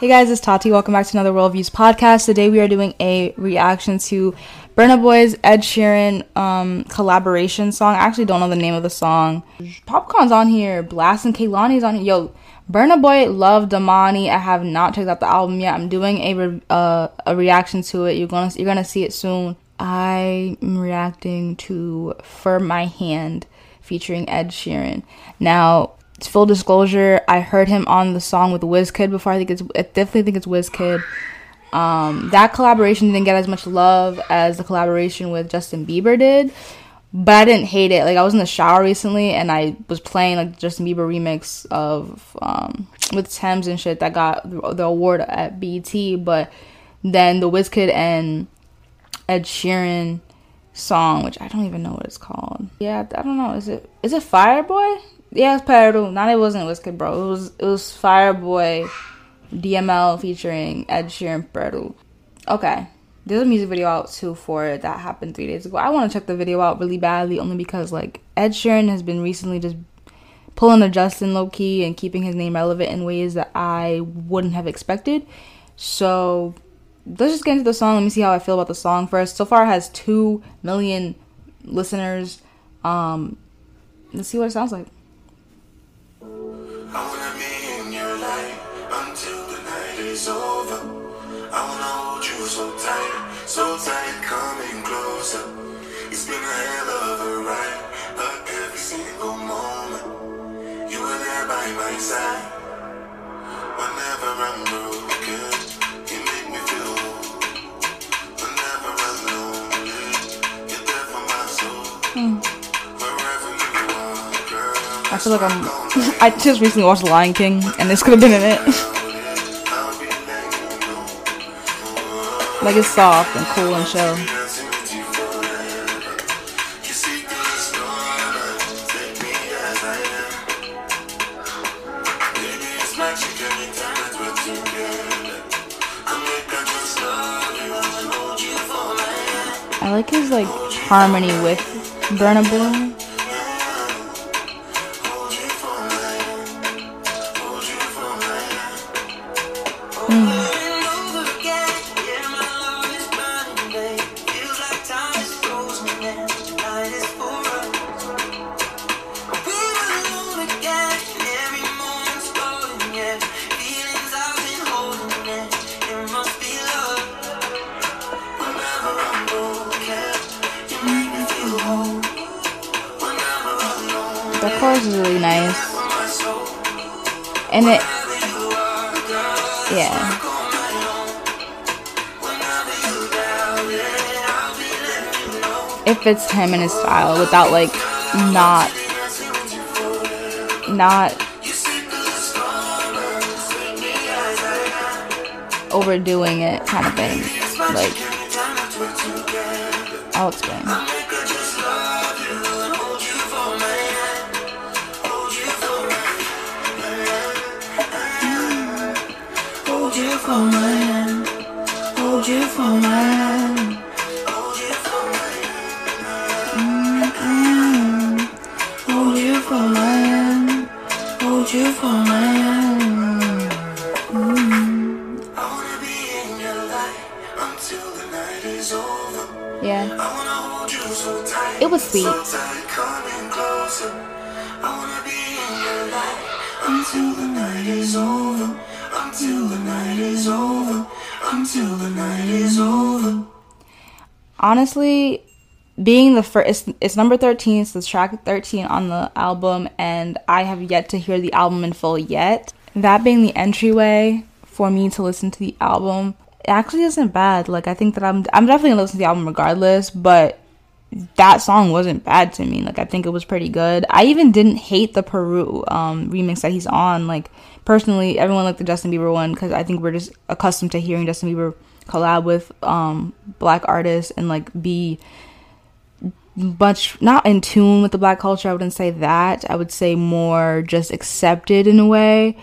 Hey guys, it's Tati. Welcome back to another World Views podcast. Today we are doing a reaction to Burna Boy's Ed Sheeran um, collaboration song. I actually don't know the name of the song. Popcaan's on here. Blast and Kehlani's on here. Yo, Burna Boy, love Damini. I have not checked out the album yet. I'm doing a re- uh, a reaction to it. You're gonna you're gonna see it soon. I'm reacting to For My Hand featuring Ed Sheeran. Now full disclosure, I heard him on the song with Wizkid before. I think it's I definitely think it's Wizkid. Um, that collaboration didn't get as much love as the collaboration with Justin Bieber did, but I didn't hate it. Like I was in the shower recently and I was playing like Justin Bieber remix of um, with Tems and shit that got the award at BET, but then the Wizkid and Ed Sheeran song, which I don't even know what it's called. Yeah, I don't know. Is it is it Fireboy? Yeah, it's Peru. Not it wasn't Wizkid, bro. It was it was Fireboy, DML featuring Ed Sheeran, Peru. Okay, there's a music video out too for it that happened three days ago. I want to check the video out really badly, only because like Ed Sheeran has been recently just pulling a Justin low key and keeping his name relevant in ways that I wouldn't have expected. So let's just get into the song. Let me see how I feel about the song first. So far, it has two million listeners. Um, let's see what it sounds like. Until the night is over. I wanna hold you so tight, so tight, coming closer. It's been a hell of a ride, but every single moment you were there by my side. Whenever I'm broken, you make me feel Whenever I'm lonely, you're there for my soul. Mm. Wherever you are, girl. I feel like I'm I just recently watched Lion King, and this could have been in it. like it's soft and cool and chill. I like his like harmony with Burna Boy. The chorus is really nice. And it, yeah. It fits him and his style without like not, not overdoing it kind of thing. Like, I'll explain. For my hand, hold you for my hand. Mm-hmm. Hold you for my hand, hold you for my hand. Mm-hmm. Yeah. I wanna hold you so tight. It was sweet. So tight, coming closer. I wanna be in your light until the night is over until the night is over, until the night is over. Honestly, being the first, it's, it's number 13, it's the track 13 on the album, and I have yet to hear the album in full yet. That being the entryway for me to listen to the album, it actually isn't bad. Like, I think that I'm, I'm definitely gonna listen to the album regardless, but that song wasn't bad to me. Like I think it was pretty good. I even didn't hate the Peru um, remix that he's on. Like personally, everyone liked the Justin Bieber one because I think we're just accustomed to hearing Justin Bieber collab with um, black artists and like be much not in tune with the black culture. I wouldn't say that. I would say more just accepted in a way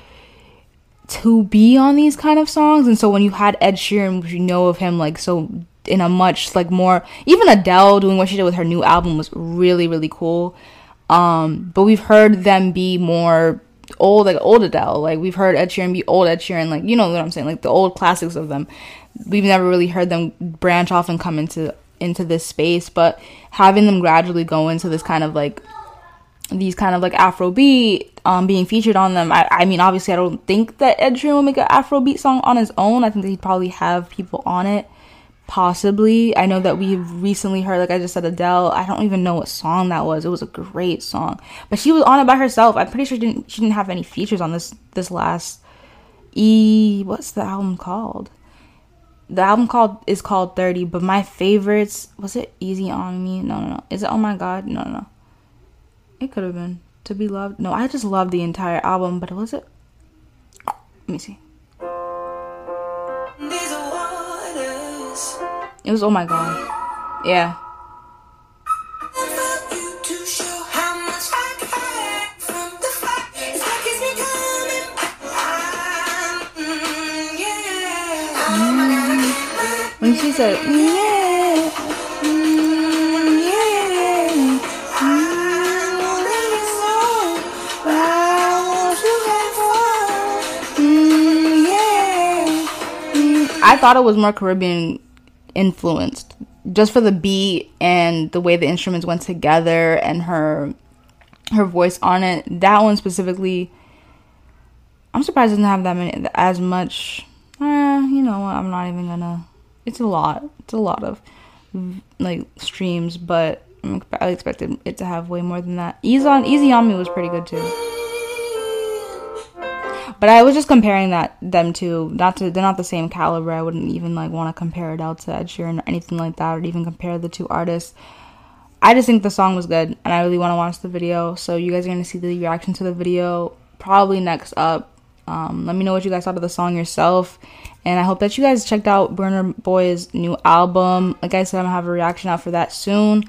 to be on these kind of songs. And so when you had Ed Sheeran, which you know of him like so in a much like more even Adele doing what she did with her new album was really really cool. Um, but we've heard them be more old like old Adele. Like we've heard Ed Sheeran be old Ed Sheeran, like you know what I'm saying, like the old classics of them. We've never really heard them branch off and come into into this space, but having them gradually go into this kind of like these kind of like Afrobeat um, being featured on them. I, I mean, obviously, I don't think that Ed Sheeran will make an Afrobeat song on his own. I think that he'd probably have people on it, possibly. I know that we've recently heard, like I just said, Adele. I don't even know what song that was. It was a great song, but she was on it by herself. I'm pretty sure she didn't she didn't have any features on this this last E. What's the album called? The album called is called Thirty, but my favorites was it Easy on Me? No, no, no. Is it Oh My God? No, no, no. It could have been To Be Loved. No, I just loved the entire album, but was it? Let me see. It was Oh My God. Yeah. When she said, yeah, mm, yeah, mm, mm. I thought it was more Caribbean influenced just for the beat and the way the instruments went together and her her voice on it. That one specifically, I'm surprised it doesn't have that many as much. Eh, you know? I'm not even gonna. It's a lot. It's a lot of like streams, but I expected it to have way more than that. Easy on Easy on Me was pretty good too. But I was just comparing that them to not to they're not the same caliber. I wouldn't even like want to compare it out to Ed Sheeran or anything like that, or even compare the two artists. I just think the song was good, and I really want to watch the video. So you guys are gonna see the reaction to the video probably next up. Um, let me know what you guys thought of the song yourself, and I hope that you guys checked out Burna Boy's new album. Like I said, I'm gonna have a reaction out for that soon.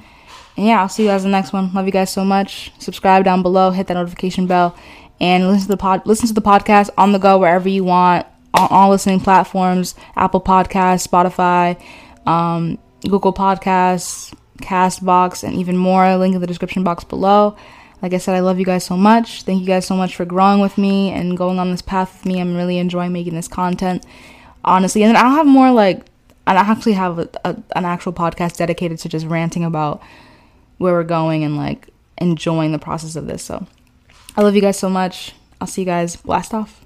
And yeah, I'll see you guys in the next one. Love you guys so much. Subscribe down below, hit that notification bell, and listen to the pod listen to the podcast on the go wherever you want on all listening platforms apple podcasts spotify um, google podcasts castbox and even more. Link in the description box below. Like i said i love you guys so much. Thank you guys so much for growing with me and going on this path with me. I'm really enjoying making this content honestly. And then i'll have more like i actually have a, a, an actual podcast dedicated to just ranting about where we're going and like enjoying the process of this so I love you guys so much. I'll see you guys blast off.